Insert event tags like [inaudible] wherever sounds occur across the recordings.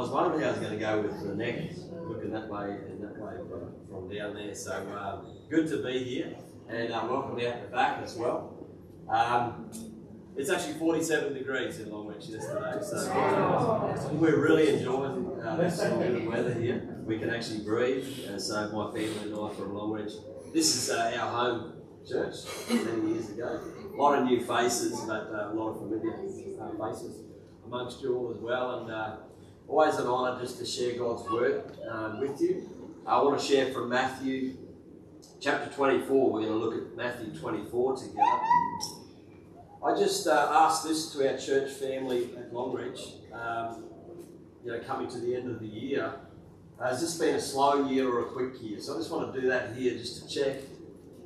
I was wondering how I was going to go with the neck, looking that way and that way from, down there. So um, good to be here, and uh, welcome out the back as well. Um, it's actually 47 degrees in Longreach yesterday, so uh, we're really enjoying uh, this sort of weather here. We can actually breathe, and so my family and I from Longreach. This is uh, our home church many years ago. A lot of new faces, but uh, a lot of familiar uh, faces amongst you all as well. And uh, always an honour just to share God's word um, with you. I want to share from Matthew chapter 24. We're going to look at Matthew 24 together. I just uh, asked this to our church family at Longreach. Um, you know, coming to the end of the year, uh, has this been a slow year or a quick year? So I just want to do that here just to check.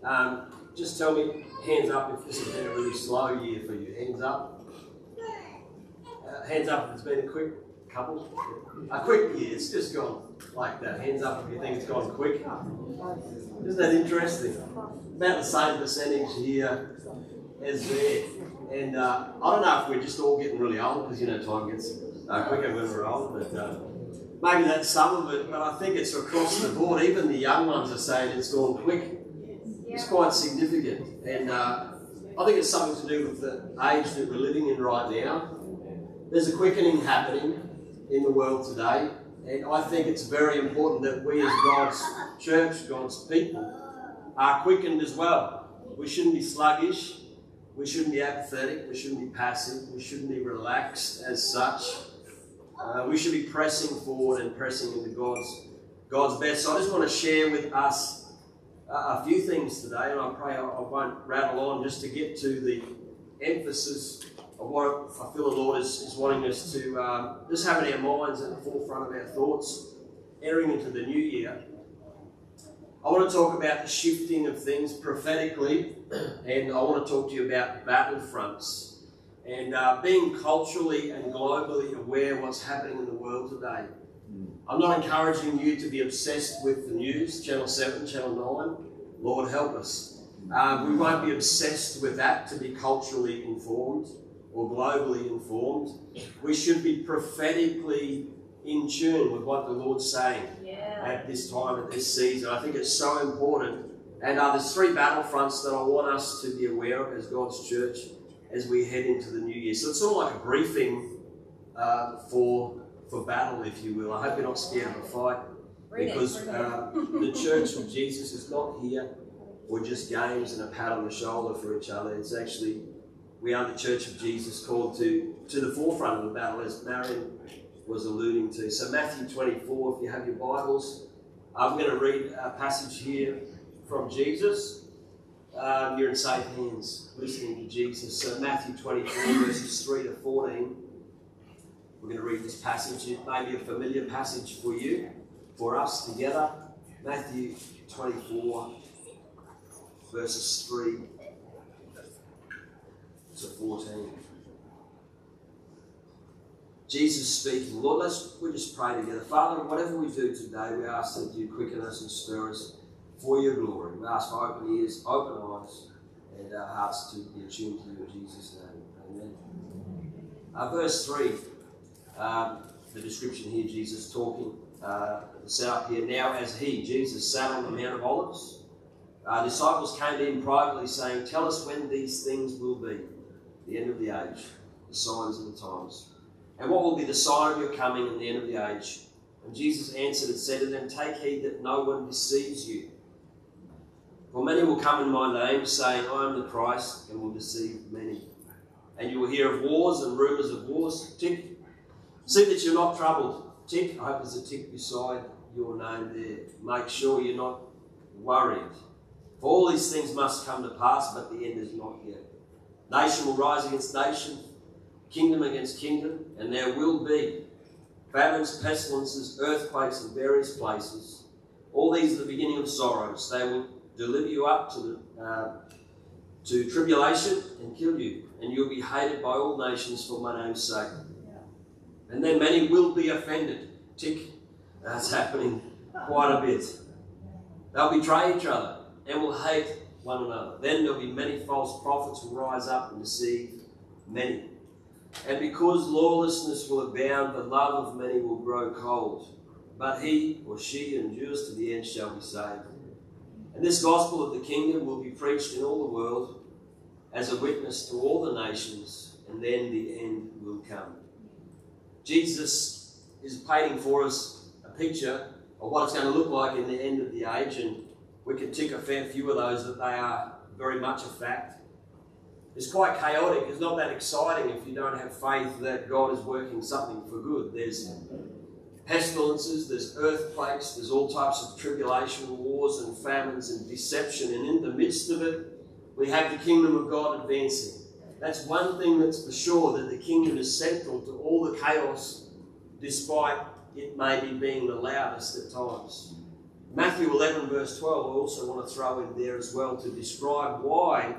Um, just tell me, hands up if this has been a really slow year for you. Hands up. Uh, hands up if it's been a quick couple. A quick year, it's just gone like that. Hands up if you think it's gone quick. Isn't that interesting? About the same percentage here as there. And uh, I don't know if we're just all getting really old because you know time gets uh, quicker when we're old, but uh, maybe that's some of it. But I think it's across the board. Even the young ones are saying it's gone quick. It's quite significant, and uh, I think it's something to do with the age that we're living in right now. There's a quickening happening in the world today, and I think it's very important that we, as God's church, God's people, are quickened as well. We shouldn't be sluggish. We shouldn't be apathetic. We shouldn't be passive. We shouldn't be relaxed as such. Uh, we should be pressing forward and pressing into God's God's best. So I just want to share with us a few things today, and I pray I, won't rattle on just to get to the emphasis what I feel the Lord is, is wanting us to um, just have in our minds at the forefront of our thoughts, entering into the new year. I want to talk about the shifting of things prophetically, and I want to talk to you about battlefronts and uh, being culturally and globally aware of what's happening in the world today. I'm not encouraging you to be obsessed with the news, Channel 7, Channel 9. Lord, help us. Uh, we won't be obsessed with that to be culturally informed or globally informed. We should be prophetically in tune with what the Lord's saying yeah. at this time, at this season. I think it's so important. And uh, there's three battlefronts that I want us to be aware of as God's church as we head into the new year. So it's sort of like a briefing uh, for for battle, if you will. I hope you're not scared of a fight because uh, the church of Jesus is not here for just games and a pat on the shoulder for each other. It's actually, we are the church of Jesus called to, to the forefront of the battle, as Marion was alluding to. So, Matthew 24, if you have your Bibles, I'm going to read a passage here from Jesus. Um, you're in safe hands listening to Jesus. So, Matthew 24, verses 3 to 14. We're going to read this passage. It may be a familiar passage for you, for us together. Matthew 24, verses 3 to 14. Jesus speaking. Lord, let's we just pray together. Father, whatever we do today, we ask that you quicken us and stir us for your glory. We ask for open ears, open eyes, and our hearts to be attuned to you in Jesus' name. Amen. Uh, verse 3 um, the description here, Jesus talking, uh, up here. Now, as he, Jesus, sat on the Mount of Olives, uh, disciples came to him privately, saying, Tell us when these things will be, the end of the age, the signs of the times. And what will be the sign of your coming and the end of the age? And Jesus answered and said to them, Take heed that no one deceives you. For many will come in my name, saying, I am the Christ, and will deceive many. And you will hear of wars and rumours of wars. Tick, See that you're not troubled. Tick, I hope there's a tick beside your name there. Make sure you're not worried. For all these things must come to pass, but the end is not yet. Nation will rise against nation, kingdom against kingdom, and there will be famines, pestilences, earthquakes in various places. All these are the beginning of sorrows. They will deliver you up to uh, to tribulation and kill you, and you'll be hated by all nations for my name's sake. And then many will be offended. Tick. That's happening quite a bit. They'll betray each other and will hate one another. Then there'll be many false prophets who rise up and deceive many. And because lawlessness will abound, the love of many will grow cold. But he or she who endures to the end shall be saved. And this gospel of the kingdom will be preached in all the world as a witness to all the nations, and then the end will come. Jesus is painting for us a picture of what it's going to look like in the end of the age, and we can tick a fair few of those that they are very much a fact. It's quite chaotic. It's not that exciting if you don't have faith that God is working something for good. There's pestilences, there's earthquakes, there's all types of tribulation, wars and famines and deception, and in the midst of it, we have the kingdom of God advancing. That's one thing that's for sure that the kingdom is central to all the chaos, despite it maybe being the loudest at times. Matthew 11, verse 12, I also want to throw in there as well to describe why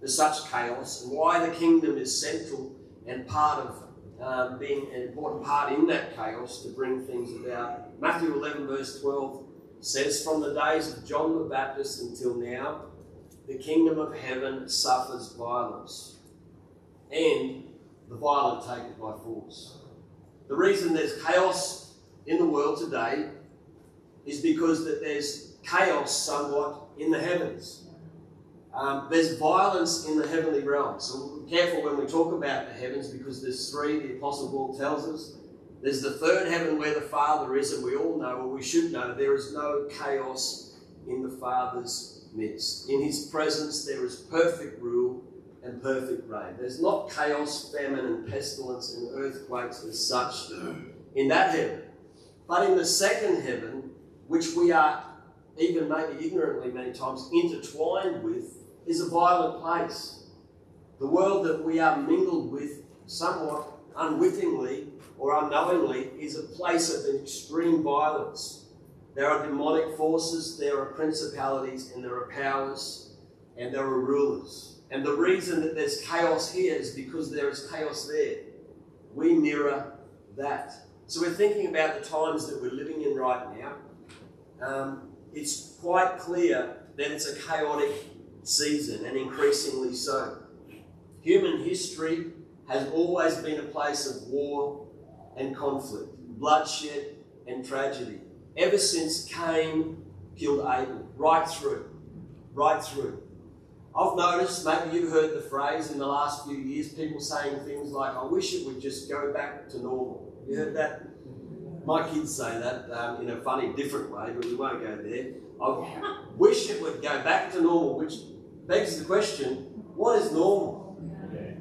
there's such chaos and why the kingdom is central and part of um, being an important part in that chaos to bring things about. Matthew 11, verse 12 says, From the days of John the Baptist until now, the kingdom of heaven suffers violence, and the violent take it by force. The reason there's chaos in the world today is because that there's chaos somewhat in the heavens. Um, there's violence in the heavenly realm. So be careful when we talk about the heavens because there's three, the Apostle Paul tells us. There's the third heaven where the Father is, and we all know, or we should know, there is no chaos in the Father's midst. In His presence, there is perfect rule and perfect reign. There's not chaos, famine, and pestilence and earthquakes as such in that heaven. But in the second heaven, which we are even maybe ignorantly many times intertwined with, is a violent place. The world that we are mingled with somewhat unwittingly or unknowingly is a place of extreme violence. There are demonic forces, there are principalities, and there are powers, and there are rulers. And the reason that there's chaos here is because there is chaos there. We mirror that. So we're thinking about the times that we're living in right now. Um, it's quite clear that it's a chaotic season, and increasingly so. Human history has always been a place of war and conflict, bloodshed and tragedy. Ever since Cain killed Abel, right through, right through. I've noticed, maybe you've heard the phrase in the last few years, people saying things like, I wish it would just go back to normal. You heard that? My kids say that um, in a funny, different way, but we won't go there. I wish it would go back to normal, which begs the question what is normal?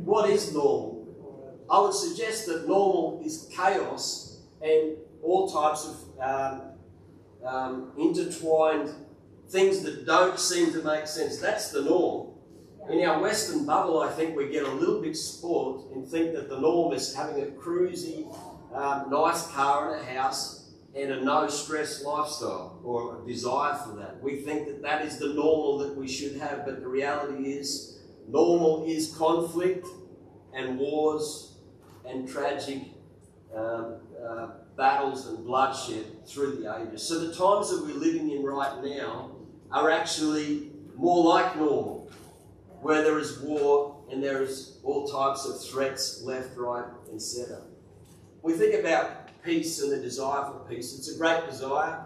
What is normal? I would suggest that normal is chaos and all types of um, um, intertwined things that don't seem to make sense. That's the norm. In our Western bubble, I think we get a little bit spoiled and think that the norm is having a cruisy, um, nice car and a house and a no stress lifestyle or a desire for that. We think that that is the normal that we should have, but the reality is normal is conflict and wars and tragic um, uh, battles and bloodshed through the ages. So the times that we're living in right now are actually more like normal, where there is war and there is all types of threats left, right, and centre. We think about peace and the desire for peace. It's a great desire.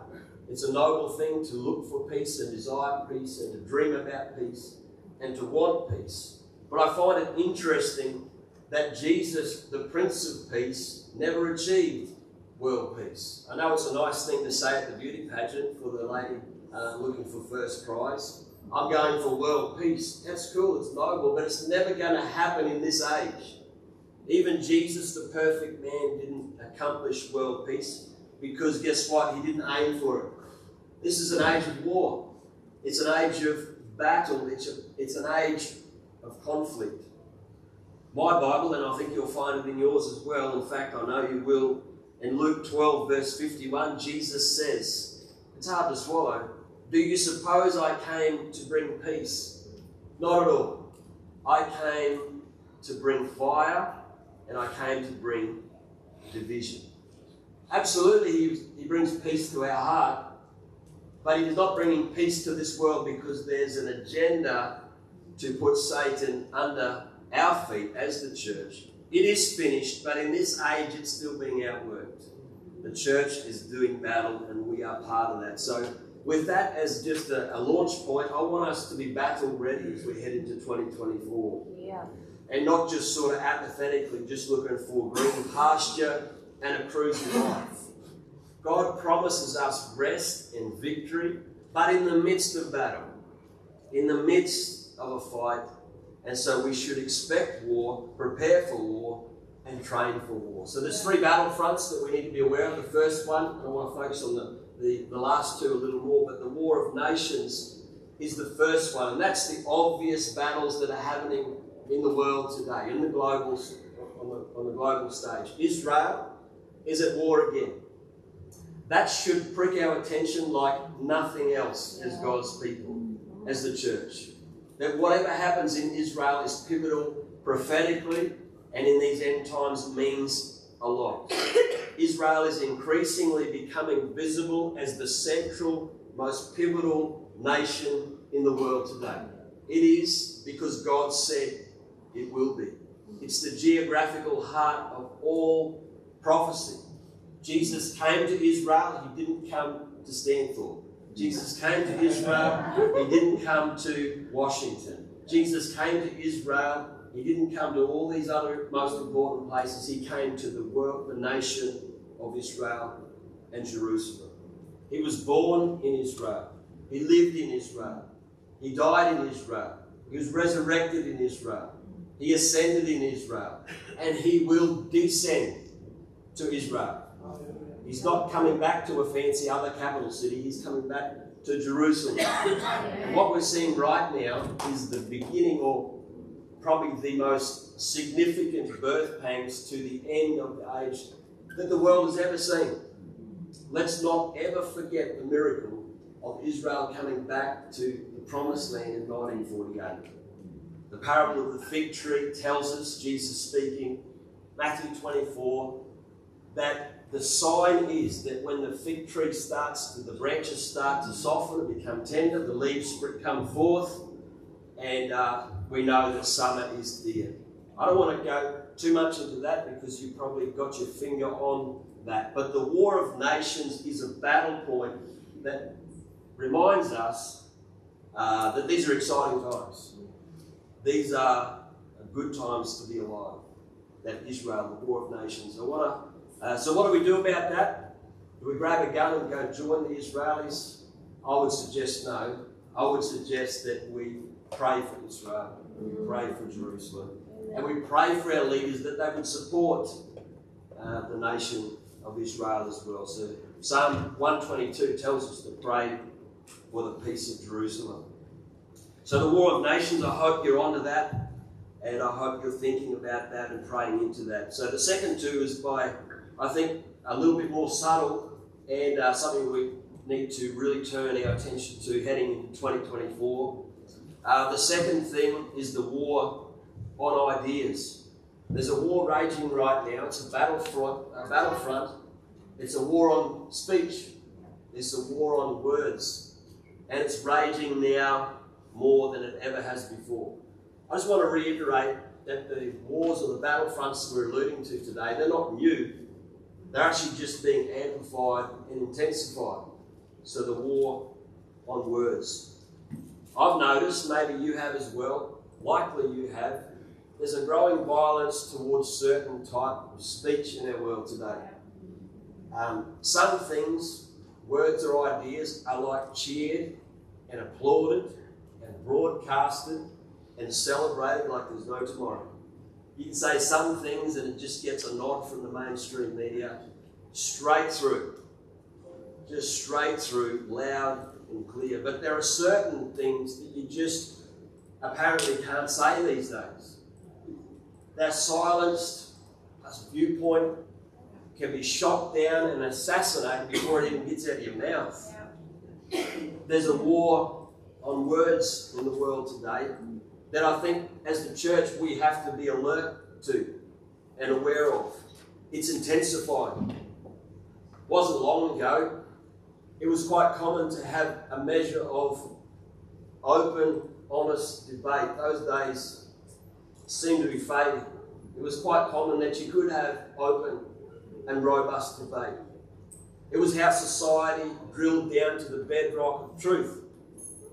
It's a noble thing to look for peace and desire peace and to dream about peace and to want peace. But I find it interesting that Jesus, the Prince of Peace, never achieved world peace. I know it's a nice thing to say at the beauty pageant for the lady uh, looking for first prize. I'm going for world peace. That's cool, it's noble, but it's never going to happen in this age. Even Jesus, the perfect man, didn't accomplish world peace because guess what? He didn't aim for it. This is an age of war. It's an age of battle. It's, a, it's an age of conflict. My Bible, and I think you'll find it in yours as well, in fact, I know you will, in Luke 12, verse 51, Jesus says, It's hard to swallow. Do you suppose I came to bring peace? Not at all. I came to bring fire and I came to bring division. Absolutely, he, he brings peace to our heart, but he is not bringing peace to this world because there's an agenda to put Satan under our feet as the church It is finished, but in this age it's still being outworked. The church is doing battle, and we are part of that. So, with that as just a, a launch point, I want us to be battle ready as we head into 2024. Yeah. And not just sort of apathetically just looking for green pasture and a cruising life. God promises us rest and victory, but in the midst of battle, in the midst of a fight. And so we should expect war, prepare for war, and train for war. So there's three battle fronts that we need to be aware of. The first one, I want to focus on the, the, the last two a little more, but the war of nations is the first one. And that's the obvious battles that are happening in the world today, in the global, on the, on the global stage. Israel is at war again. That should prick our attention like nothing else as God's people, as the church. That whatever happens in Israel is pivotal prophetically and in these end times means a lot. Israel is increasingly becoming visible as the central, most pivotal nation in the world today. It is because God said it will be. It's the geographical heart of all prophecy. Jesus came to Israel, he didn't come to Stanthorpe. Jesus came to Israel, he didn't come to Washington. Jesus came to Israel, he didn't come to all these other most important places. He came to the world, the nation of Israel and Jerusalem. He was born in Israel. He lived in Israel. He died in Israel. He was resurrected in Israel. He ascended in Israel. And he will descend to Israel. He's not coming back to a fancy other capital city, he's coming back to Jerusalem. And what we're seeing right now is the beginning or probably the most significant birth pangs to the end of the age that the world has ever seen. Let's not ever forget the miracle of Israel coming back to the promised land in 1948. The parable of the fig tree tells us, Jesus speaking, Matthew 24, that the sign is that when the fig tree starts, the branches start to soften and become tender, the leaves come forth, and uh, we know that summer is near. I don't want to go too much into that because you probably got your finger on that. But the War of Nations is a battle point that reminds us uh, that these are exciting times. These are good times to be alive. That Israel, the War of Nations. I want to uh, so what do we do about that? Do we grab a gun and go join the Israelis? I would suggest no. I would suggest that we pray for Israel, and we pray for Jerusalem, and we pray for our leaders that they would support uh, the nation of Israel as well. So Psalm 122 tells us to pray for the peace of Jerusalem. So the war of nations, I hope you're onto that, and I hope you're thinking about that and praying into that. So the second two is by I think, a little bit more subtle and uh, something we need to really turn our attention to heading into 2024. Uh, the second thing is the war on ideas. There's a war raging right now. It's a battlefront. A battlefront. It's a war on speech. It's a war on words, and it's raging now more than it ever has before. I just want to reiterate that the wars or the battlefronts we're alluding to today, they're not new. They're actually just being amplified and intensified. So the war on words. I've noticed, maybe you have as well, likely you have, there's a growing violence towards certain type of speech in our world today. Um, some things, words or ideas, are like cheered and applauded broadcasted and celebrated like there's no tomorrow. You can say some things and it just gets a nod from the mainstream media straight through. Just straight through, loud and clear. But there are certain things that you just apparently can't say these days. They're silenced, a viewpoint can be shot down and assassinated before it even gets out of your mouth. There's a war on words in the world today that I think as the church we have to be alert to and aware of. It's intensified. Wasn't long ago, it was quite common to have a measure of open, honest debate. Those days seem to be fading. it was quite common that you could have open and robust debate. It was how society drilled down to the bedrock of truth.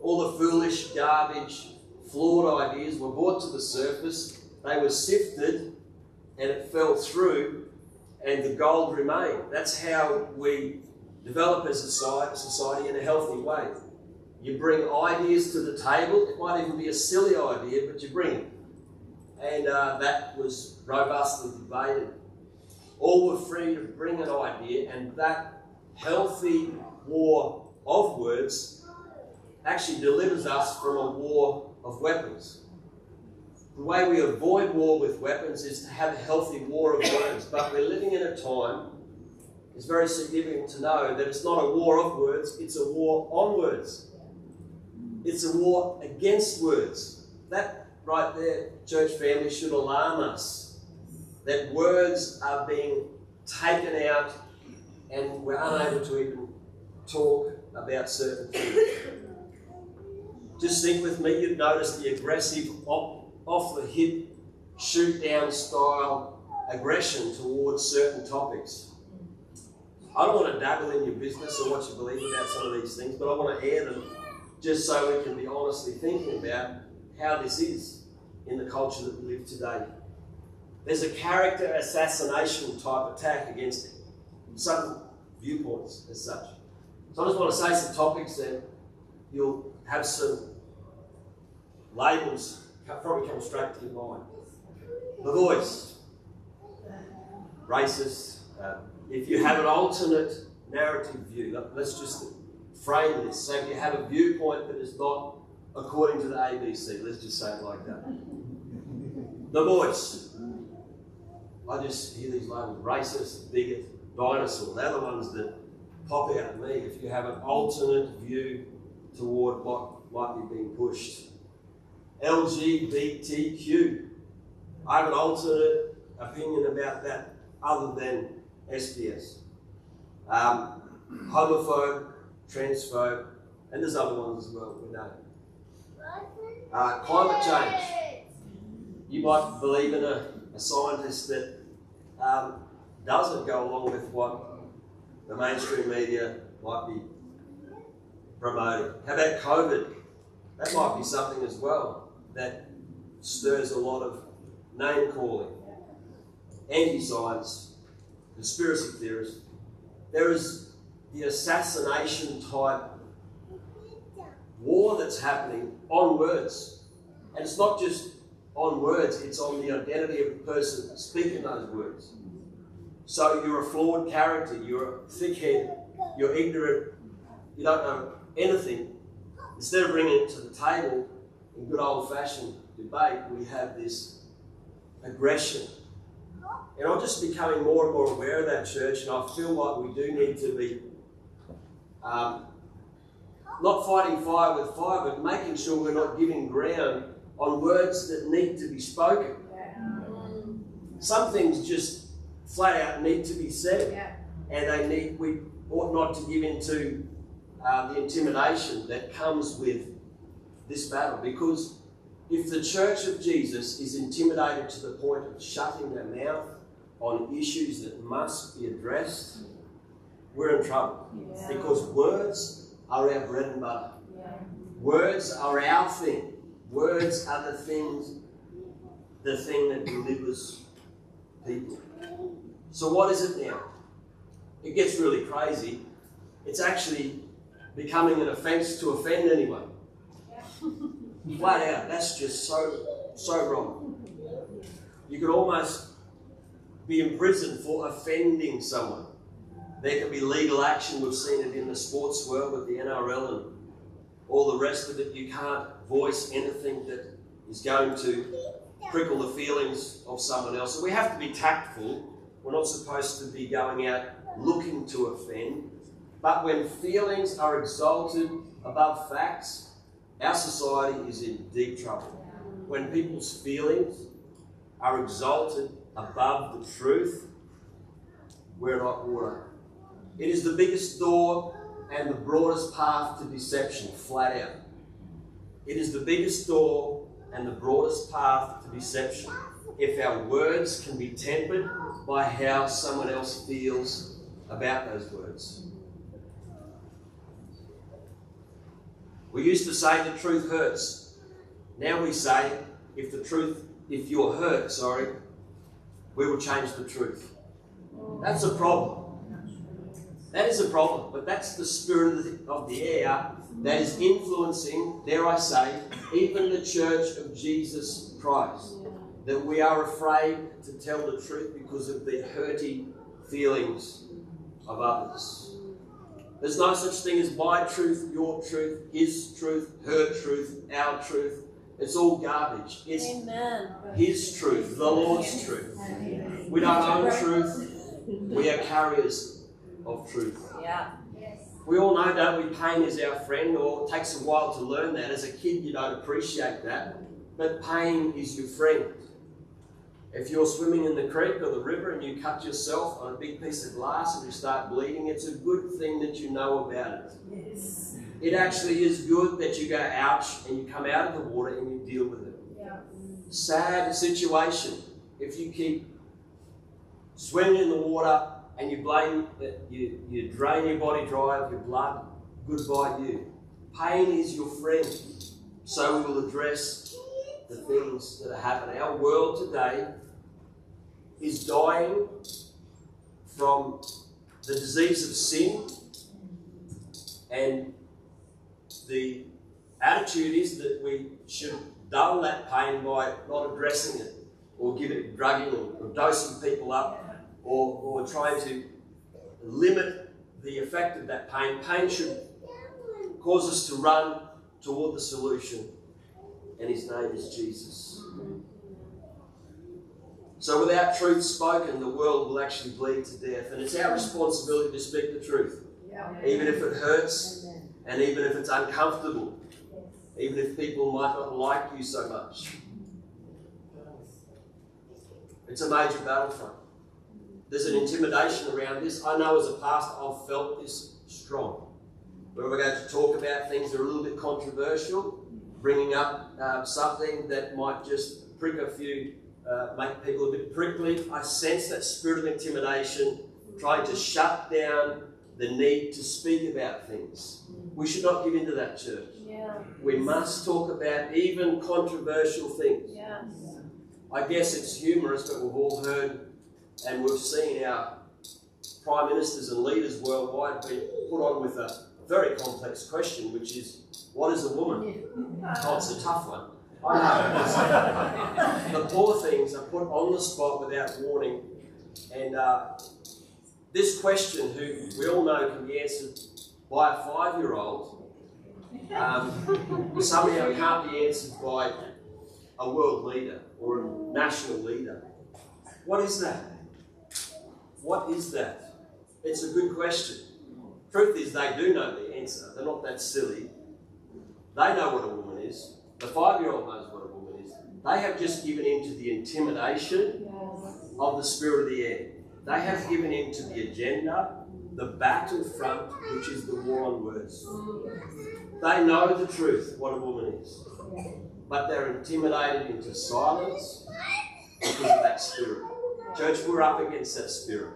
All the foolish, garbage, flawed ideas were brought to the surface, they were sifted, and it fell through, and the gold remained. That's how we develop as a society in a healthy way. You bring ideas to the table, it might even be a silly idea, but you bring it. And uh, that was robustly debated. All were free to bring an idea, and that healthy war of words actually delivers us from a war of weapons. The way we avoid war with weapons is to have a healthy war of words, but we're living in a time, it's very significant to know that it's not a war of words, it's a war on words. It's a war against words. That right there, church family, should alarm us that words are being taken out and we're unable to even talk about certain things. Just think with me, you've noticed the aggressive, off the hip, shoot down style aggression towards certain topics. I don't want to dabble in your business or what you believe about some of these things, but I want to air them just so we can be honestly thinking about how this is in the culture that we live today. There's a character assassination type attack against some viewpoints as such. So I just want to say some topics that you'll have some labels probably come straight to your mind. The voice, racist. Uh, if you have an alternate narrative view, let's just frame this. So if you have a viewpoint that is not according to the ABC, let's just say it like that. The voice. I just hear these labels racist, bigot, dinosaur. They're the ones that pop out at me. If you have an alternate view toward what might be being pushed. LGBTQ. I have an alternate opinion about that other than SBS. Um, homophobe, transphobe, and there's other ones as well, we know. Uh, climate change. You might believe in a, a scientist that um, doesn't go along with what the mainstream media might be promoting. How about COVID? That might be something as well that stirs a lot of name calling, anti science, conspiracy theorists. There is the assassination type war that's happening on words. And it's not just on words, it's on the identity of the person speaking those words. So you're a flawed character, you're a thickhead, you're ignorant, you don't know anything. Instead of bringing it to the table in good old fashioned debate, we have this aggression. And I'm just becoming more and more aware of that, church, and I feel like we do need to be um, not fighting fire with fire, but making sure we're not giving ground on words that need to be spoken. Some things just flat out need to be said. Yeah. And they need, we ought not to give into uh, the intimidation that comes with this battle. Because if the church of Jesus is intimidated to the point of shutting their mouth on issues that must be addressed, we're in trouble. Yeah. Because words are our bread and butter. Yeah. Words are our thing. Words are the things, the thing that delivers people. So, what is it now? It gets really crazy. It's actually becoming an offence to offend anyone. Flat out, that's just so, so wrong. You could almost be imprisoned for offending someone. There can be legal action. We've seen it in the sports world with the NRL and all the rest of it. You can't voice anything that is going to prickle the feelings of someone else. So we have to be tactful we're not supposed to be going out looking to offend. But when feelings are exalted above facts, our society is in deep trouble. When people's feelings are exalted above the truth, we're not water. It is the biggest door and the broadest path to deception, flat out. It is the biggest door and the broadest path to deception. if our words can be tempered by how someone else feels about those words. We used to say the truth hurts. Now we say if the truth, if you're hurt, sorry, we will change the truth. That's a problem. That is a problem, but that's the spirit of the, of the air that is influencing, dare I say, even the church of Jesus Christ. That we are afraid to tell the truth because of the hurting feelings of others. There's no such thing as my truth, your truth, his truth, her truth, our truth. It's all garbage. It's Amen. his truth, the Lord's truth. We don't own truth, we are carriers of truth. Yeah. We all know, don't we, pain is our friend, or it takes a while to learn that. As a kid, you don't appreciate that. But pain is your friend. If you're swimming in the creek or the river and you cut yourself on a big piece of glass and you start bleeding, it's a good thing that you know about it. Yes. It actually is good that you go ouch and you come out of the water and you deal with it. Yeah. Sad situation if you keep swimming in the water and you blame you, you drain your body dry of your blood, goodbye you. Pain is your friend. So we will address the things that are happening. Our world today is dying from the disease of sin and the attitude is that we should dull that pain by not addressing it or give it drugging or, dosing people up or, or trying to limit the effect of that pain. Pain should cause us to run toward the solution, and his name is Jesus. So, without truth spoken, the world will actually bleed to death, and it's our responsibility to speak the truth, even if it hurts and even if it's uncomfortable, even if people might not like you so much. It's a major battlefront. There's an intimidation around this. I know as a pastor, I've felt this strong. Where we're going to talk about things that are a little bit controversial, bringing up uh, something that might just prick a few, uh, make people a bit prickly. I sense that spirit of intimidation, trying to shut down the need to speak about things. We should not give into that, church. Yeah. We must talk about even controversial things. Yes. I guess it's humorous, but we've all heard and we've seen our prime ministers and leaders worldwide be put on with a very complex question, which is, what is a woman? Oh, it's a tough one. I the poor things are put on the spot without warning. And uh, this question, who we all know can be answered by a five year old, um, somehow can't be answered by a world leader or a national leader. What is that? What is that? It's a good question. Truth is, they do know the answer. They're not that silly. They know what a woman is. The five year old knows what a woman is. They have just given in to the intimidation of the spirit of the air. They have given in to the agenda, the battlefront, which is the war on words. They know the truth, what a woman is. But they're intimidated into silence because of that spirit. Church, we're up against that spirit.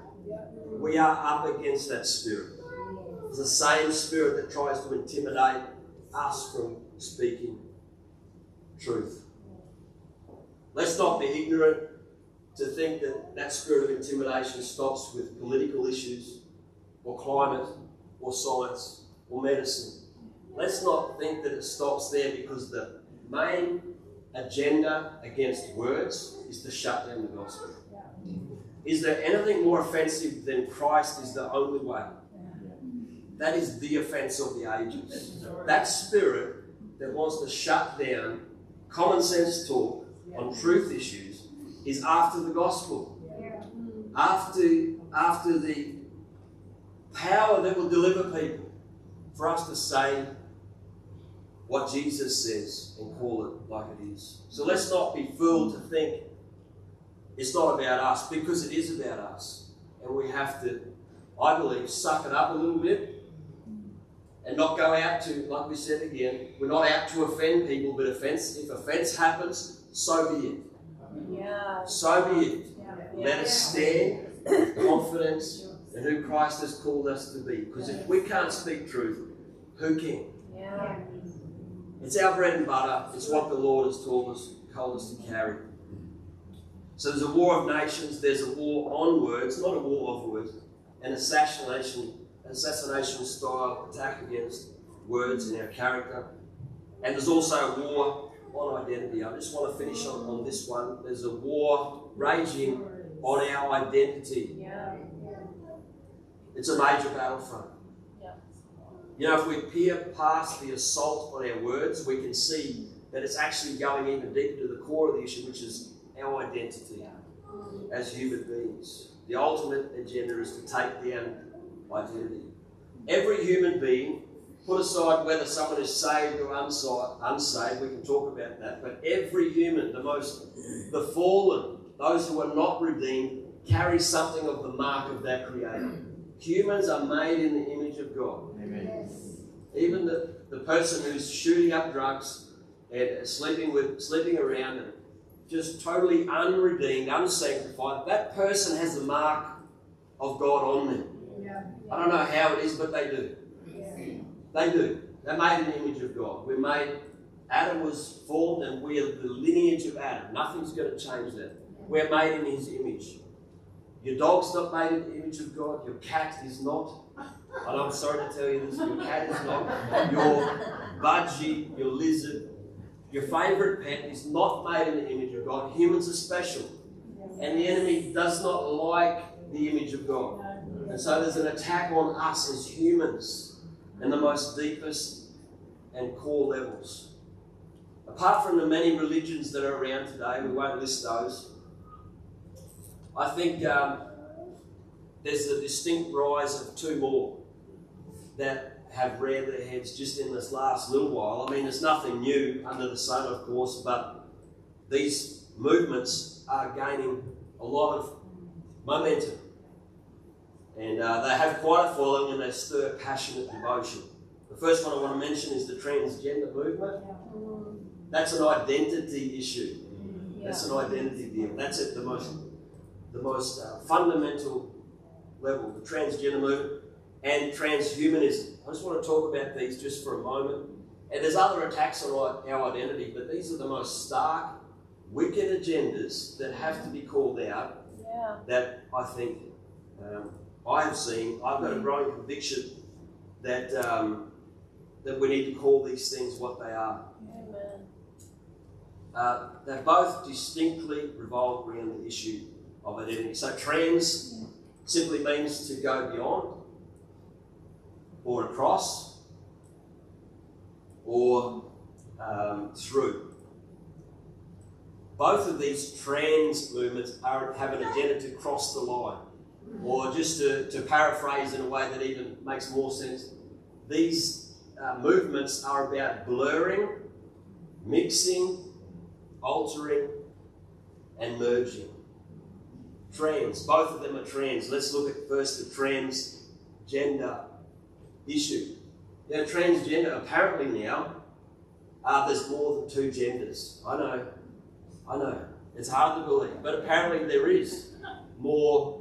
We are up against that spirit. It's the same spirit that tries to intimidate us from speaking truth. Let's not be ignorant to think that that spirit of intimidation stops with political issues or climate or science or medicine. Let's not think that it stops there because the main agenda against words is to shut down the gospel. Is there anything more offensive than Christ is the only way? That is the offense of the ages. That spirit that wants to shut down common sense talk on truth issues is after the gospel. After, after the power that will deliver people for us to say what Jesus says and call it like it is. So let's not be fooled to think it's not about us because it is about us. And we have to, I believe, suck it up a little bit and not go out to, like we said again, we're not out to offend people, but offense, if offense happens, so be it. Yeah. So be it. Yeah. Let us stand with confidence in who Christ has called us to be. Because if we can't speak truth, who can? Yeah. It's our bread and butter. It's what the Lord has told us, told us to carry. So there's a war of nations. There's a war on words, not a war of words. An assassination, assassination style attack against words in our character. And there's also a war on identity. I just want to finish on, on this one. There's a war raging on our identity. Yeah. It's a major battlefront. Yeah. You know, if we peer past the assault on our words, we can see that it's actually going even deeper to the core of the issue, which is our identity as human beings. The ultimate agenda is to take down identity. Every human being, put aside whether someone is saved or unsaved, we can talk about that, but every human, the most, the fallen, those who are not redeemed, carry something of the mark of that creator. Humans are made in the image of God. Amen. Even the, the person who's shooting up drugs and sleeping with sleeping around and just totally unredeemed, unsanctified, that person has the mark of God on them. I don't know how it is, but they do. They do. They're made in the image of God. We're made, Adam was formed and we are the lineage of Adam. Nothing's going to change that. We're made in his image. Your dog's not made in the image of God. Your cat is not. And I'm sorry to tell you this, your cat is not. Your budgie, your lizard, your favourite pet is not made in the image of God. Humans are special. And the enemy does not like the image of God. And so there's an attack on us as humans in the most deepest and core levels. Apart from the many religions that are around today, we won't list those. I think um, there's a distinct rise of two more that have reared their heads just in this last little while. I mean, there's nothing new under the sun, of course, but these movements are gaining a lot of momentum. And uh, they have quite a following and they stir passionate devotion. The first one I want to mention is the transgender movement. That's an identity issue. That's an identity deal. That's at the most, the most uh, fundamental level. The transgender movement and transhumanism. I just want to talk about these just for a moment. And there's other attacks on our identity, but these are the most stark, wicked agendas that have to be called out. Yeah. That I think um, I have seen. I've got a growing conviction that um, that we need to call these things what they are. Amen. Uh, they both distinctly revolve around the issue of identity. So trans simply means to go beyond or across or um, through. Both of these trans movements are, have an agenda to cross the line. Or just to, to paraphrase in a way that even makes more sense, these uh, movements are about blurring, mixing, altering, and merging. Trans, both of them are trans. Let's look at first the transgender issue. Now, transgender, apparently now, uh, there's more than two genders. I know, I know. It's hard to believe, but apparently there is [laughs] more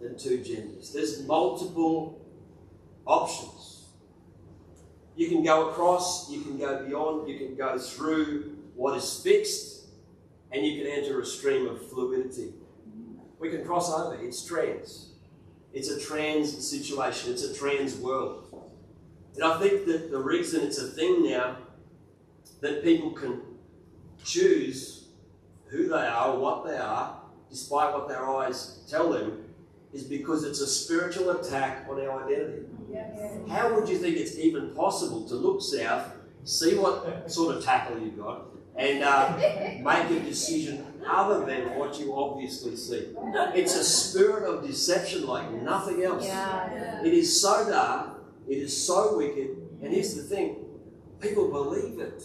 than two genders. There's multiple options. You can go across, you can go beyond, you can go through what is fixed, and you can enter a stream of fluidity. We can cross over. It's trans. It's a trans situation. It's a trans world. And I think that the reason it's a thing now that people can choose who they are what they are, despite what their eyes tell them, is because it's a spiritual attack on our identity. How would you think it's even possible to look south, see what sort of tackle you've got, and uh, make a decision other than what you obviously see? It's a spirit of deception like nothing else. Yeah. It is so dark, it is so wicked, and here's the thing people believe it.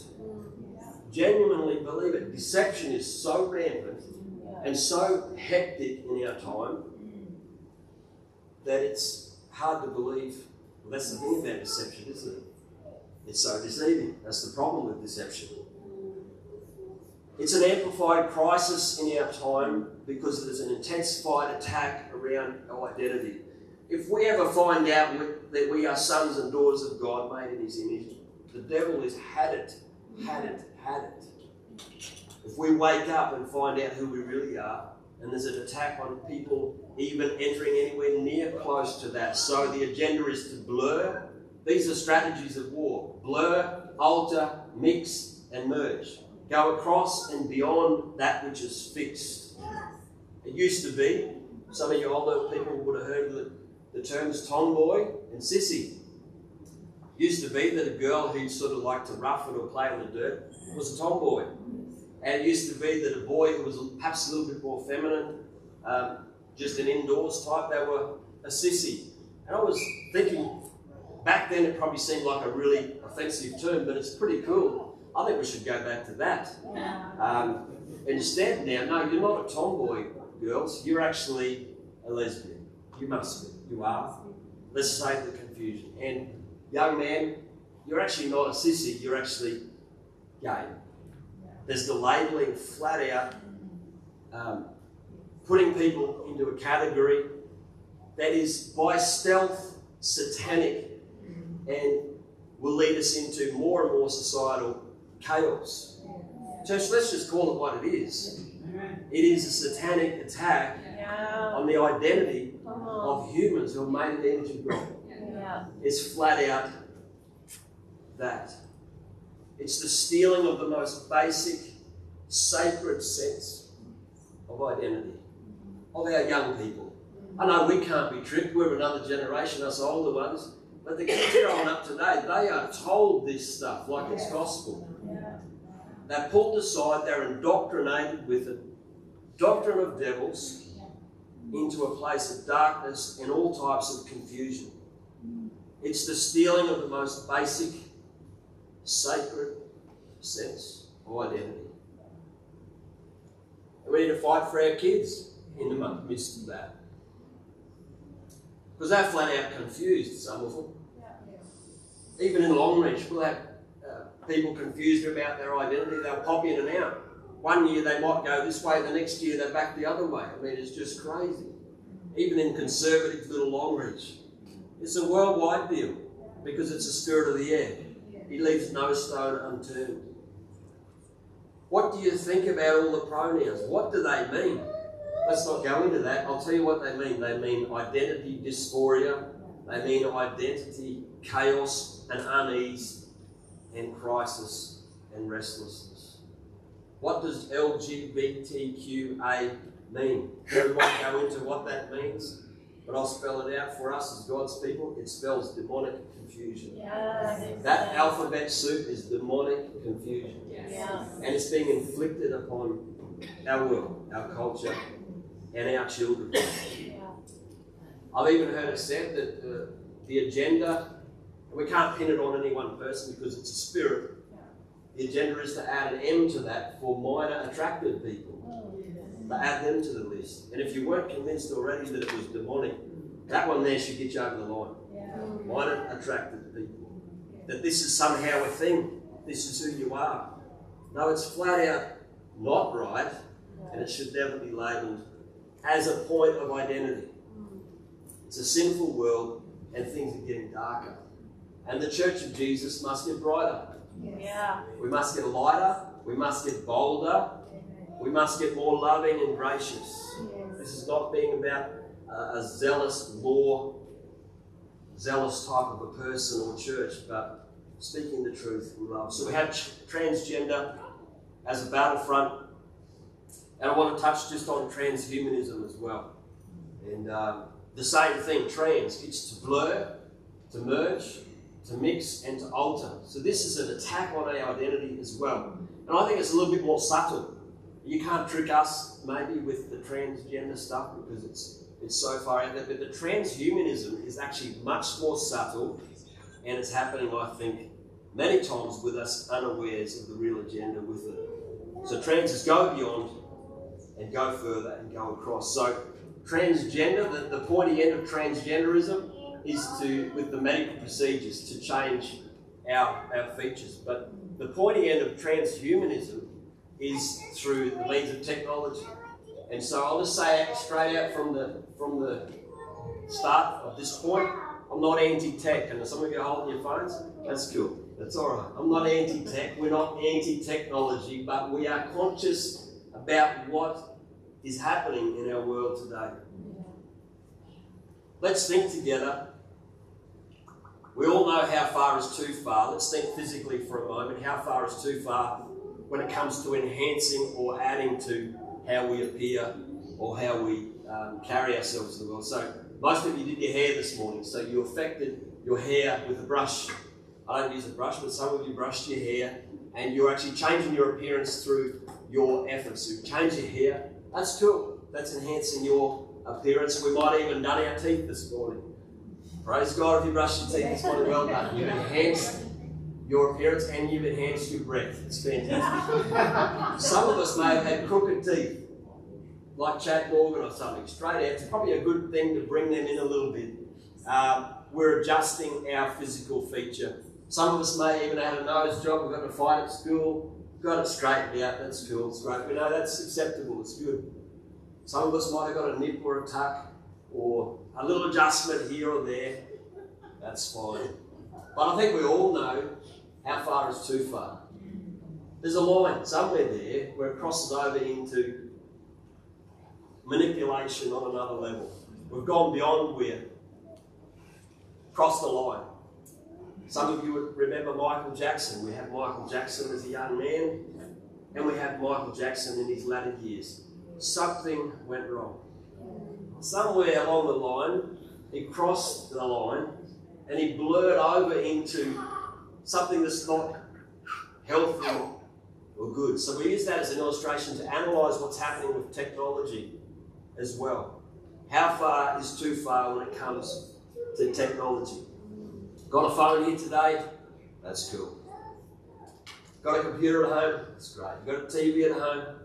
Genuinely believe it. Deception is so rampant and so hectic in our time that it's hard to believe. Well, that's the thing about deception, isn't it? It's so deceiving. That's the problem with deception. It's an amplified crisis in our time because there's an intensified attack around our identity. If we ever find out that we are sons and daughters of God made in His image, the devil has had it, had it, had it. If we wake up and find out who we really are, and there's an attack on people even entering anywhere near close to that. So the agenda is to blur. These are strategies of war blur, alter, mix, and merge. Go across and beyond that which is fixed. It used to be, some of you older people would have heard the, the terms tomboy and sissy. It used to be that a girl who sort of liked to rough it or play in the dirt was a tomboy. And it used to be that a boy who was perhaps a little bit more feminine, um, just an indoors type, they were a sissy. And I was thinking, back then it probably seemed like a really offensive term, but it's pretty cool. I think we should go back to that. Um, instead, now, no, you're not a tomboy, girls. You're actually a lesbian. You must be. You are. Let's save the confusion. And young man, you're actually not a sissy. You're actually gay. There's the labelling flat out, um, putting people into a category that is by stealth satanic and will lead us into more and more societal chaos. Church, let's just call it what it is. It is a satanic attack on the identity uh-huh. of humans who are made in the image of God. It's flat out that. It's the stealing of the most basic, sacred sense of identity of our young people. I know we can't be tricked, we're another generation, us older ones, but the kids growing up today, they are told this stuff like it's gospel. They're pulled aside, they're indoctrinated with the doctrine of devils into a place of darkness and all types of confusion. Mm. It's the stealing of the most basic sacred sense of identity. And we need to fight for our kids in the midst of that. Because they're flat out confused, some of them. Even in Longreach, we'll have uh, people confused about their identity. They'll pop in and out. One year they might go this way, the next year they're back the other way. I mean, it's just crazy. Even in conservative little Longreach. It's a worldwide deal because it's a spirit of the air. He leaves no stone unturned. What do you think about all the pronouns? What do they mean? Let's not go into that. I'll tell you what they mean. They mean identity dysphoria, they mean identity chaos and unease and crisis and restlessness. What does LGBTQA mean? We might go into what that means, but I'll spell it out for us as God's people. It spells demonic confusion. Yes. That alphabet soup is demonic confusion. Yes. And it's being inflicted upon our world, our culture, and our children. I've even heard it said that uh, the agenda, and we can't pin it on any one person because it's a spirit. The agenda is to add an M to that for minor attracted people, to add them to the list. And if you weren't convinced already that it was demonic, that one there should get you over the line. Minor attracted people. That this is somehow a thing, this is who you are. No, it's flat out not right, and it should never be labelled as a point of identity. It's a sinful world, and things are getting darker. And the Church of Jesus must get brighter. Yeah. We must get lighter. We must get bolder. We must get more loving and gracious. This is not being about uh, a zealous law, zealous type of a person or church, but speaking the truth in love. So we have transgender as a battlefront, and I want to touch just on transhumanism as well. And uh, the same thing, trans, it's to blur, to merge, to mix, and to alter. So this is an attack on our identity as well. And I think it's a little bit more subtle. You can't trick us maybe with the transgender stuff because it's it's so far out there. But the transhumanism is actually much more subtle, and it's happening, I think, many times with us unawares of the real agenda with it. So trans is go beyond and go further and go across. So transgender, the, the pointy end of transgenderism is to, with the medical procedures, to change our, our features. But the pointy end of transhumanism is through the means of technology. And so I'll just say straight out from the from the start of this point, I'm not anti-tech. And if some of you are holding your phones, that's cool. That's all right. I'm not anti-tech. We're not anti-technology, but we are conscious about what is happening in our world today. Let's think together. We all know how far is too far. Let's think physically for a moment. How far is too far when it comes to enhancing or adding to how we appear or how we um, carry ourselves in the world? So, most of you did your hair this morning, so you affected your hair with a brush. I don't use a brush, but some of you brushed your hair and you're actually changing your appearance through your efforts. You change your hair. That's cool. That's enhancing your appearance. We might even done our teeth this morning. Praise God if you brushed your teeth this morning. Well done. You've enhanced your appearance and you've enhanced your breath. It's fantastic. [laughs] Some of us may have had crooked teeth like Chad Morgan or something, straight out. It's probably a good thing to bring them in a little bit. Um, we're adjusting our physical feature. Some of us may even have a nose job, we've got to fight at school, got it straightened out, that's cool, it's great. We know that's acceptable, it's good. Some of us might have got a nip or a tuck or a little adjustment here or there, that's fine. But I think we all know how far is too far. There's a line somewhere there where it crosses over into manipulation on another level. We've gone beyond where crossed the line. Some of you would remember Michael Jackson. We had Michael Jackson as a young man, and we had Michael Jackson in his latter years. Something went wrong. Somewhere along the line, he crossed the line and he blurred over into something that's not healthy or good. So we use that as an illustration to analyse what's happening with technology as well. How far is too far when it comes to technology? Got a phone here today? That's cool. Got a computer at home? That's great. Got a TV at home?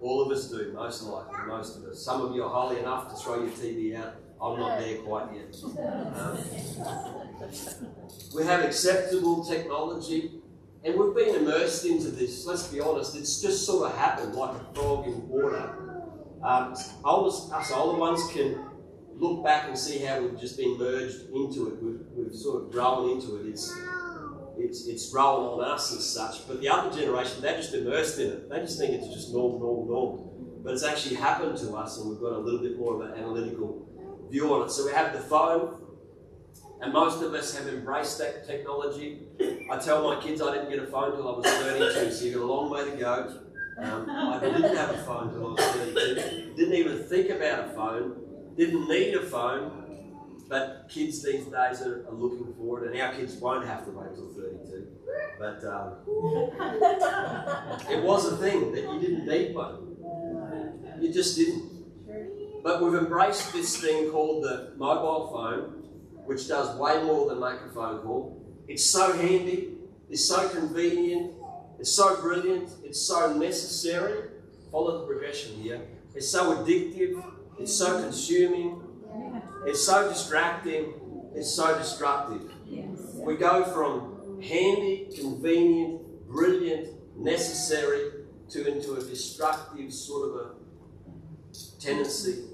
All of us do, most likely, most of us. Some of you are highly enough to throw your TV out. I'm not there quite yet. Um, we have acceptable technology, and we've been immersed into this. Let's be honest, it's just sort of happened like a frog in water um, us older ones can look back and see how we've just been merged into it. We've, we've sort of grown into it. It's, it's, it's grown on us as such. But the other generation, they're just immersed in it. They just think it's just normal, normal, normal. But it's actually happened to us, and we've got a little bit more of an analytical view on it. So we have the phone, and most of us have embraced that technology. I tell my kids I didn't get a phone until I was 32, so you've got a long way to go. Um, I didn't have a phone until I was 32. Didn't even think about a phone. Didn't need a phone. But kids these days are, are looking for it, and our kids won't have to wait until 32. But um, it was a thing that you didn't need one. You just didn't. But we've embraced this thing called the mobile phone, which does way more than make a phone call. It's so handy, it's so convenient, it's so brilliant, it's so necessary. Follow the progression here. It's so addictive, it's so consuming, it's so distracting, it's so destructive. We go from handy, convenient, brilliant, necessary to into a destructive sort of a tendency.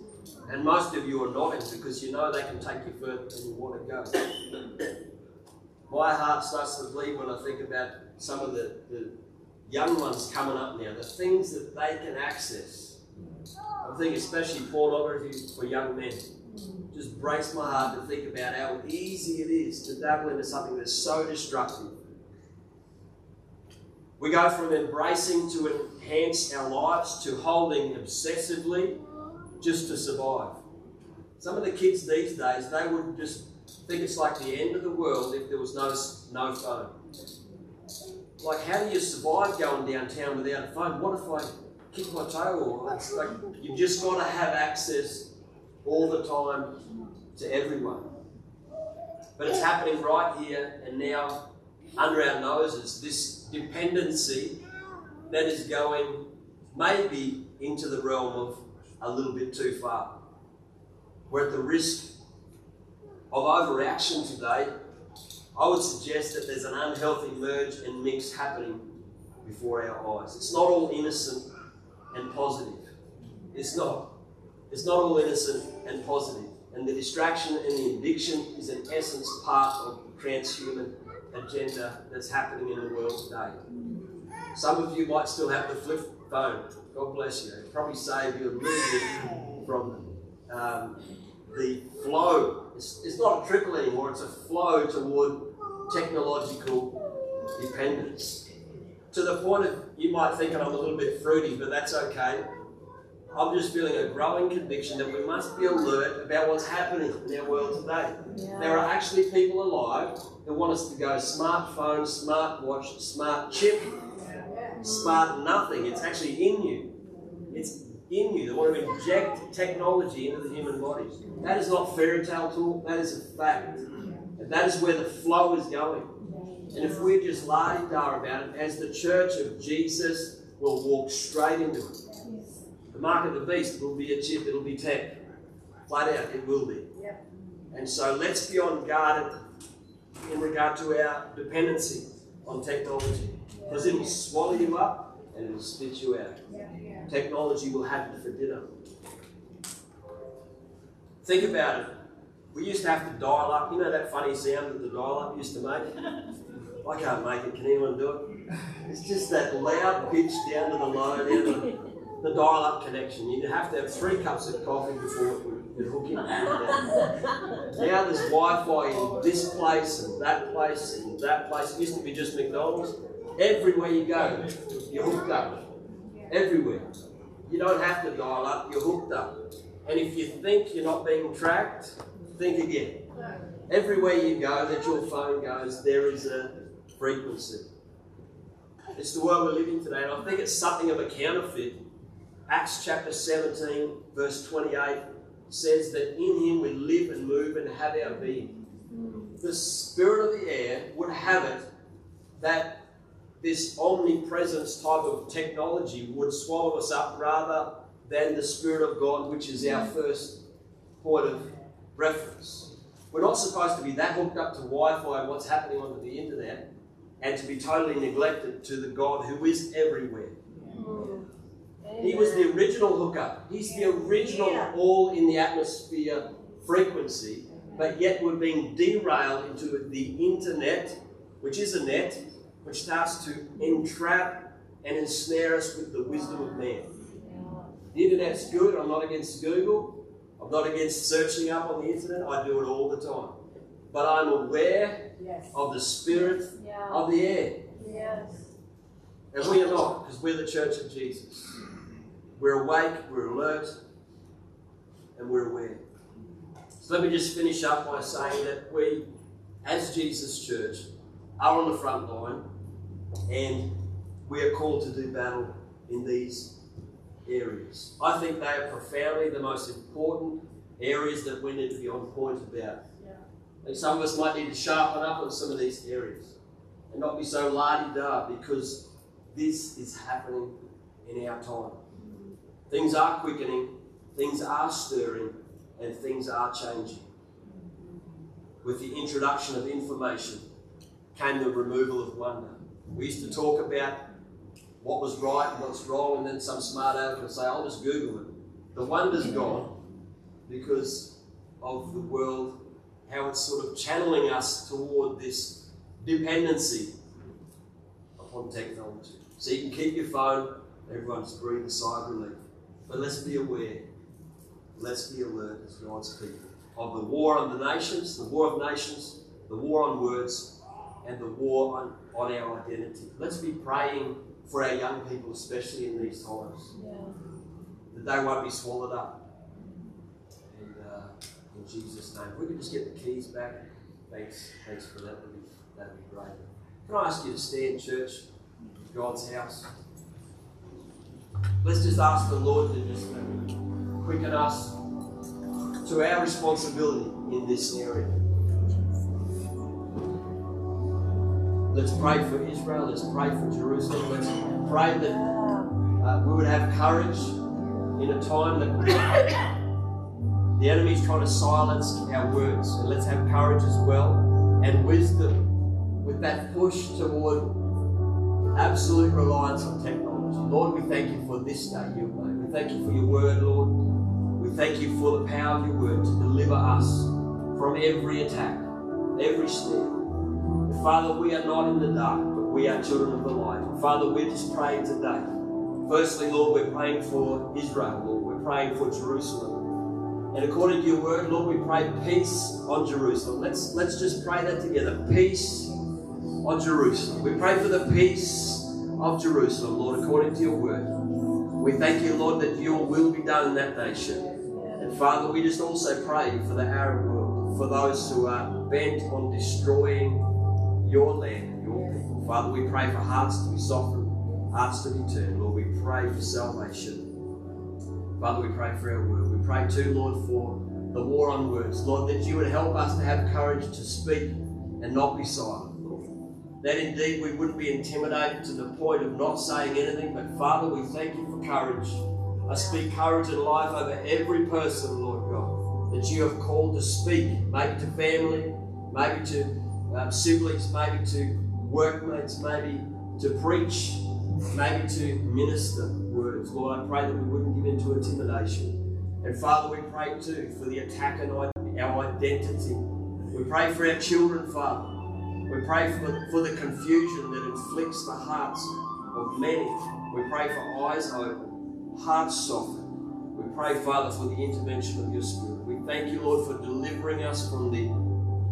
And most of you are nodding because you know they can take you further than you want to go. [coughs] My heart starts to bleed when I think about some of the, the young ones coming up now, the things that they can access. I think especially pornography for young men. Just breaks my heart to think about how easy it is to dabble into something that's so destructive. We go from embracing to enhance our lives to holding obsessively just to survive. Some of the kids these days, they would just think it's like the end of the world if there was no, no phone. Like, how do you survive going downtown without a phone? What if I kick my toe? Or like you've just got to have access all the time to everyone. But it's happening right here and now under our noses. This dependency that is going maybe into the realm of a little bit too far. We're at the risk of overreaction today I would suggest that there's an unhealthy merge and mix happening before our eyes. It's not all innocent and positive. It's not. It's not all innocent and positive. And the distraction and the addiction is in essence part of the transhuman agenda that's happening in the world today. Some of you might still have the flip phone. God bless you. It'll probably save you a little bit from um, the flow. It's, it's not a trickle anymore, it's a flow toward technological dependence. To the point of you might think I'm a little bit fruity, but that's okay. I'm just feeling a growing conviction that we must be alert about what's happening in our world today. Yeah. There are actually people alive who want us to go smartphone, smartwatch, smart chip, smart nothing. It's actually in you. It's in you. They want to inject technology into the human body. That is not fairy tale talk, that is a fact. And that is where the flow is going. And if we're just la-di-da about it, as the church of Jesus we'll walk straight into it. The mark of the beast will be a chip, it'll be tech. Flat out, it will be. Yep. And so let's be on guard in regard to our dependency on technology. Because it will swallow you up and it will spit you out. Yeah. Technology will have you for dinner. Think about it. We used to have to dial up. You know that funny sound that the dial up used to make? [laughs] I can't make it. Can anyone do it? It's just that loud pitch down to the low, to the, the dial up connection. You'd have to have three cups of coffee before it would, hook in. Uh, now there's Wi Fi in this place and that place and that place. It used to be just McDonald's. Everywhere you go, you're hooked up. Everywhere. You don't have to dial up, you're hooked up. And if you think you're not being tracked, think again. Everywhere you go that your phone goes, there is a frequency. It's the world we're living today, and I think it's something of a counterfeit. Acts chapter 17, verse 28 says that in him we live and move and have our being. The spirit of the air would have it that this omnipresence type of technology would swallow us up rather than the Spirit of God, which is our first point of reference. We're not supposed to be that hooked up to Wi Fi and what's happening on the internet and to be totally neglected to the God who is everywhere. He was the original hookup. He's the original Yeah. all in the atmosphere frequency, but yet we're being derailed into the internet, which is a net, which starts to entrap and ensnare us with the wisdom of man. The internet's good. I'm not against Google. I'm not against searching up on the internet. I do it all the time. But I'm aware Yes. of the spirit Yeah. of the air. Yes. And we are not, because we're the church of Jesus. We're awake, we're alert, and we're aware. So let me just finish up by saying that we, as Jesus Church, are on the front line and we are called to do battle in these areas. I think they are profoundly the most important areas that we need to be on point about. Yeah. And some of us might need to sharpen up on some of these areas and not be so la-di-da because this is happening in our time. Things are quickening, things are stirring, and things are changing. With the introduction of information came the removal of wonder. We used to talk about what was right and what's wrong, and then some smart aleck would say, I'll just Google it. The wonder's gone because of the world, how it's sort of channeling us toward this dependency upon technology. So you can keep your phone, everyone's breathe a sigh of relief. But let's be aware, let's be alert as God's people of the war on the nations, the war of nations, the war on words, and the war on, on our identity. Let's be praying for our young people, especially in these times, Yeah. that they won't be swallowed up. And uh, in Jesus' name, if we could just get the keys back. Thanks, thanks for that. That'd be, that'd be great. Can I ask you to stand, church, God's house? Let's just ask the Lord to just uh, quicken us to our responsibility in this area. Let's pray for Israel. Let's pray for Jerusalem. Let's pray that uh, we would have courage in a time that [coughs] the enemy is trying to silence our words. And let's have courage as well and wisdom with that push toward absolute reliance on technology. Lord, we thank you for this day made. We thank you for your word, Lord. We thank you for the power of your word to deliver us from every attack, every snare. Father, we are not in the dark, but we are children of the light. Father, we're just praying today. Firstly, Lord, we're praying for Israel, Lord. We're praying for Jerusalem. And according to your word, Lord, we pray peace on Jerusalem. Let's let's just pray that together. Peace on Jerusalem. We pray for the peace of Jerusalem, Lord, according to your word. We thank you, Lord, that your will be done in that nation. And Father, we just also pray for the Arab world, for those who are bent on destroying your land, your people. Father, we pray for hearts to be softened, hearts to be turned. Lord, we pray for salvation. Father, we pray for our word. We pray too, Lord, for the war on words. Lord, that you would help us to have courage to speak and not be silent. That indeed we wouldn't be intimidated to the point of not saying anything, but Father, we thank you for courage. I speak courage and life over every person, Lord God, that you have called to speak, maybe to family, maybe to um, siblings, maybe to workmates, maybe to preach, maybe to minister words. Lord, I pray that we wouldn't give in to intimidation. And Father, we pray too for the attack on our identity. We pray for our children, Father. We pray for, for the confusion that inflicts the hearts of many. We pray for eyes open, hearts softened. We pray, Father, for the intervention of your Spirit. We thank you, Lord, for delivering us from the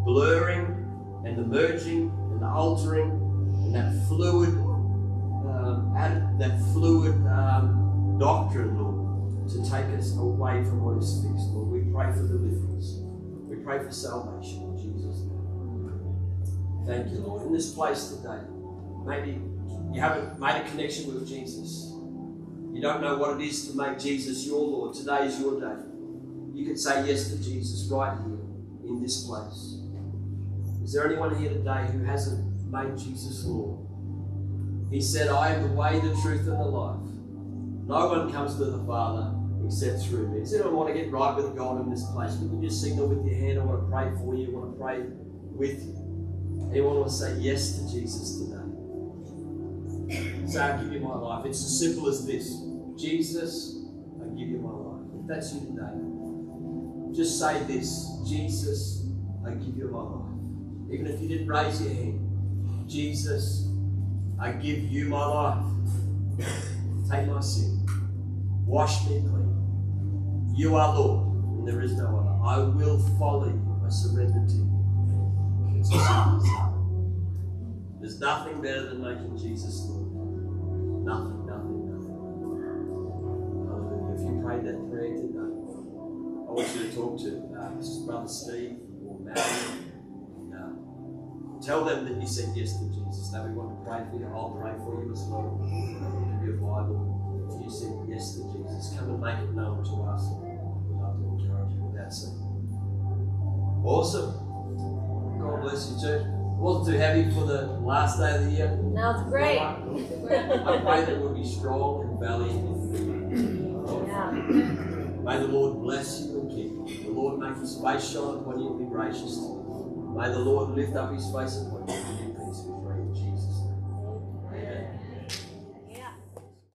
blurring and the merging and the altering and that fluid, um, that fluid um, doctrine, Lord, to take us away from what is fixed. Lord, we pray for deliverance. We pray for salvation. Thank you, Lord. In this place today, maybe you haven't made a connection with Jesus. You don't know what it is to make Jesus your Lord. Today is your day. You can say yes to Jesus right here in this place. Is there anyone here today who hasn't made Jesus Lord? He said, I am the way, the truth, and the life. No one comes to the Father except through me. Does anyone want to get right with God in this place? You can just signal with your hand. I want to pray for you. I want to pray with you. Anyone want to say yes to Jesus today? Say, I give you my life. It's as simple as this Jesus, I give you my life. If that's you today, just say this Jesus, I give you my life. Even if you didn't raise your hand, Jesus, I give you my life. Take my sin. Wash me clean. You are Lord, and there is no other. I will follow you. I surrender to you. There's nothing better than making Jesus Lord. Nothing, nothing, nothing. Hallelujah. If you prayed that prayer today, I want you to talk to uh, Brother Steve or Matt. Tell them that you said yes to Jesus. That we want to pray for you. I'll pray for you as well. Give you a Bible. If you said yes to Jesus, come and make it known to us. We'd love to encourage you with that. So, awesome. God bless you, church. It wasn't too heavy for the last day of the year. No, it's great. I pray that we'll be strong and valiant Yeah. May the Lord bless you and keep you. The Lord make his face shine upon you and be gracious to you. May the Lord lift up his face upon you